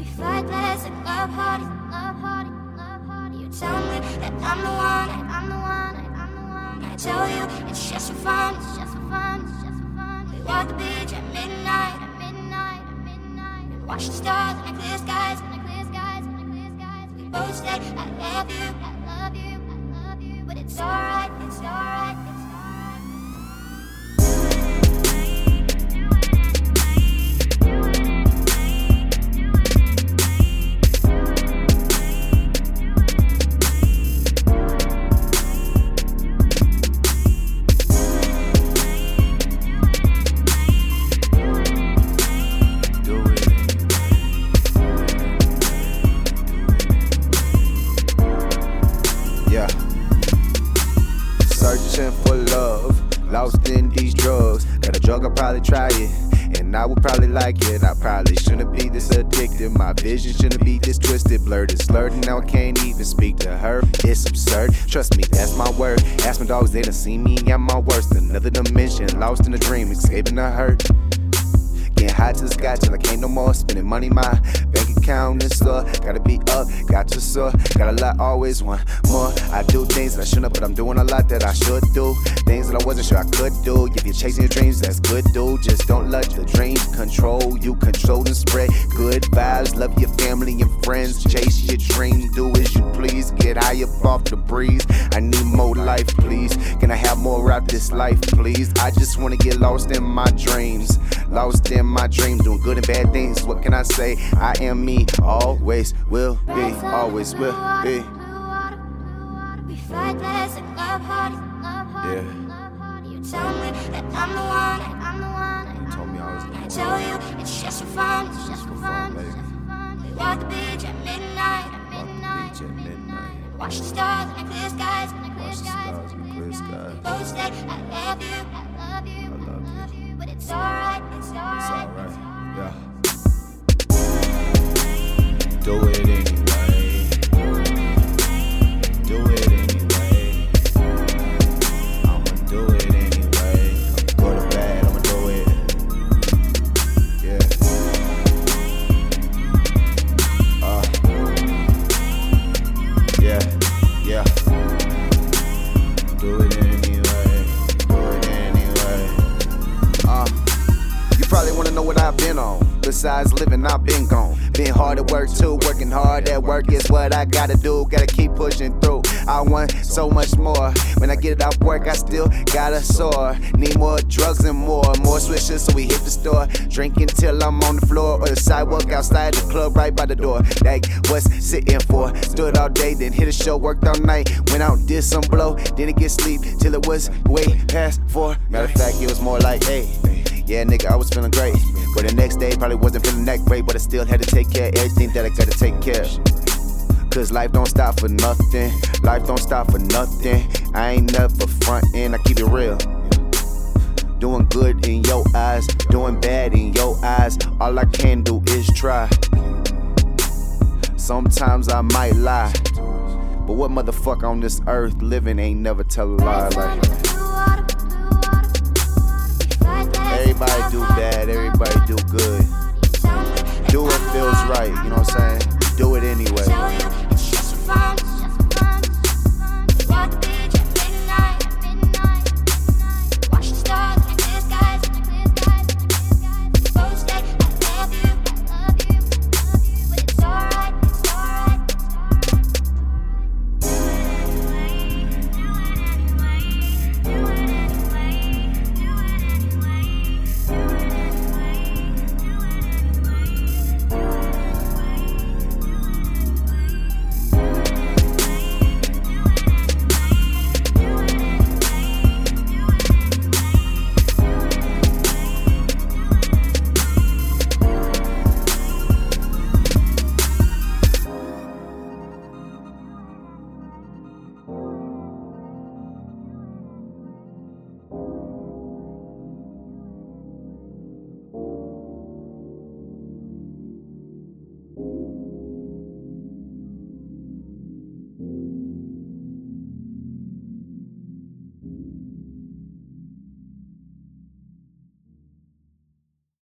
We fight less and love harder, love harder, love harder. You tell me that I'm the one, that I'm the one, that I'm the one. I tell you it's just for fun, it's just for fun, it's just for fun. We walk the beach at midnight, at midnight, at midnight. And watch the stars and the clear skies, and the clear skies, and the clear skies. We both say I love you, I love you, I love you. But it's alright, lost in these drugs. Got a drug, I'll probably try it. And I would probably like it. I probably shouldn't be this addicted. My vision shouldn't be this twisted, blurred and slurred. And now I can't even speak to her. It's absurd. Trust me, that's my word. Ask my dogs, they done see me at my worst. Another dimension, lost in a dream, escaping the hurt. Getting high to the sky till I can't no more. Spending money, my is slow. Gotta be up, got to soar. Got a lot, always want more. I do things that I shouldn't, but I'm doing a lot that I should do. Things that I wasn't sure I could do. If you're chasing your dreams, that's good, dude. Just don't let the dreams control you. Control and spread good vibes. Love your family and friends. Chase your dream, do as you please. Get high up off the breeze. I need more life, please. Can I have more out this life, please? I just wanna get lost in my dreams. Lost in my dreams, doing good and bad things. What can I say? I am me, always will be, always will be. We fight less and love harder, love harder, Yeah. You tell me that I'm the one, that I'm the one, I'm told me I was one. I tell you it's just for fun, it's just for fun, baby. it's just for fun. We walk the beach at midnight, at midnight, at midnight. Watch the stars and the clear skies, and the clear skies, and clear skies. Both say I love you, I love you, Besides living, I've been gone. Been hard at work too, working hard at work is what I gotta do. Gotta keep pushing through. I want so much more. When I get off work, I still gotta soar. Need more drugs and more, more switches, so we hit the store. Drinking till I'm on the floor or the sidewalk outside the club right by the door. Like, what's sitting for? Stood all day, then hit a show, worked all night. Went out, did some blow, didn't get sleep till it was way past four. Matter of fact, it was more like, hey. Yeah, nigga, I was feeling great. But the next day, probably wasn't feeling that great. But I still had to take care of everything that I gotta take care of. Cause life don't stop for nothing. Life don't stop for nothing. I ain't never frontin', I keep it real. Doing good in your eyes, doing bad in your eyes. All I can do is try. Sometimes I might lie. But what motherfucker on this earth living ain't never tell a lie like Everybody do bad, love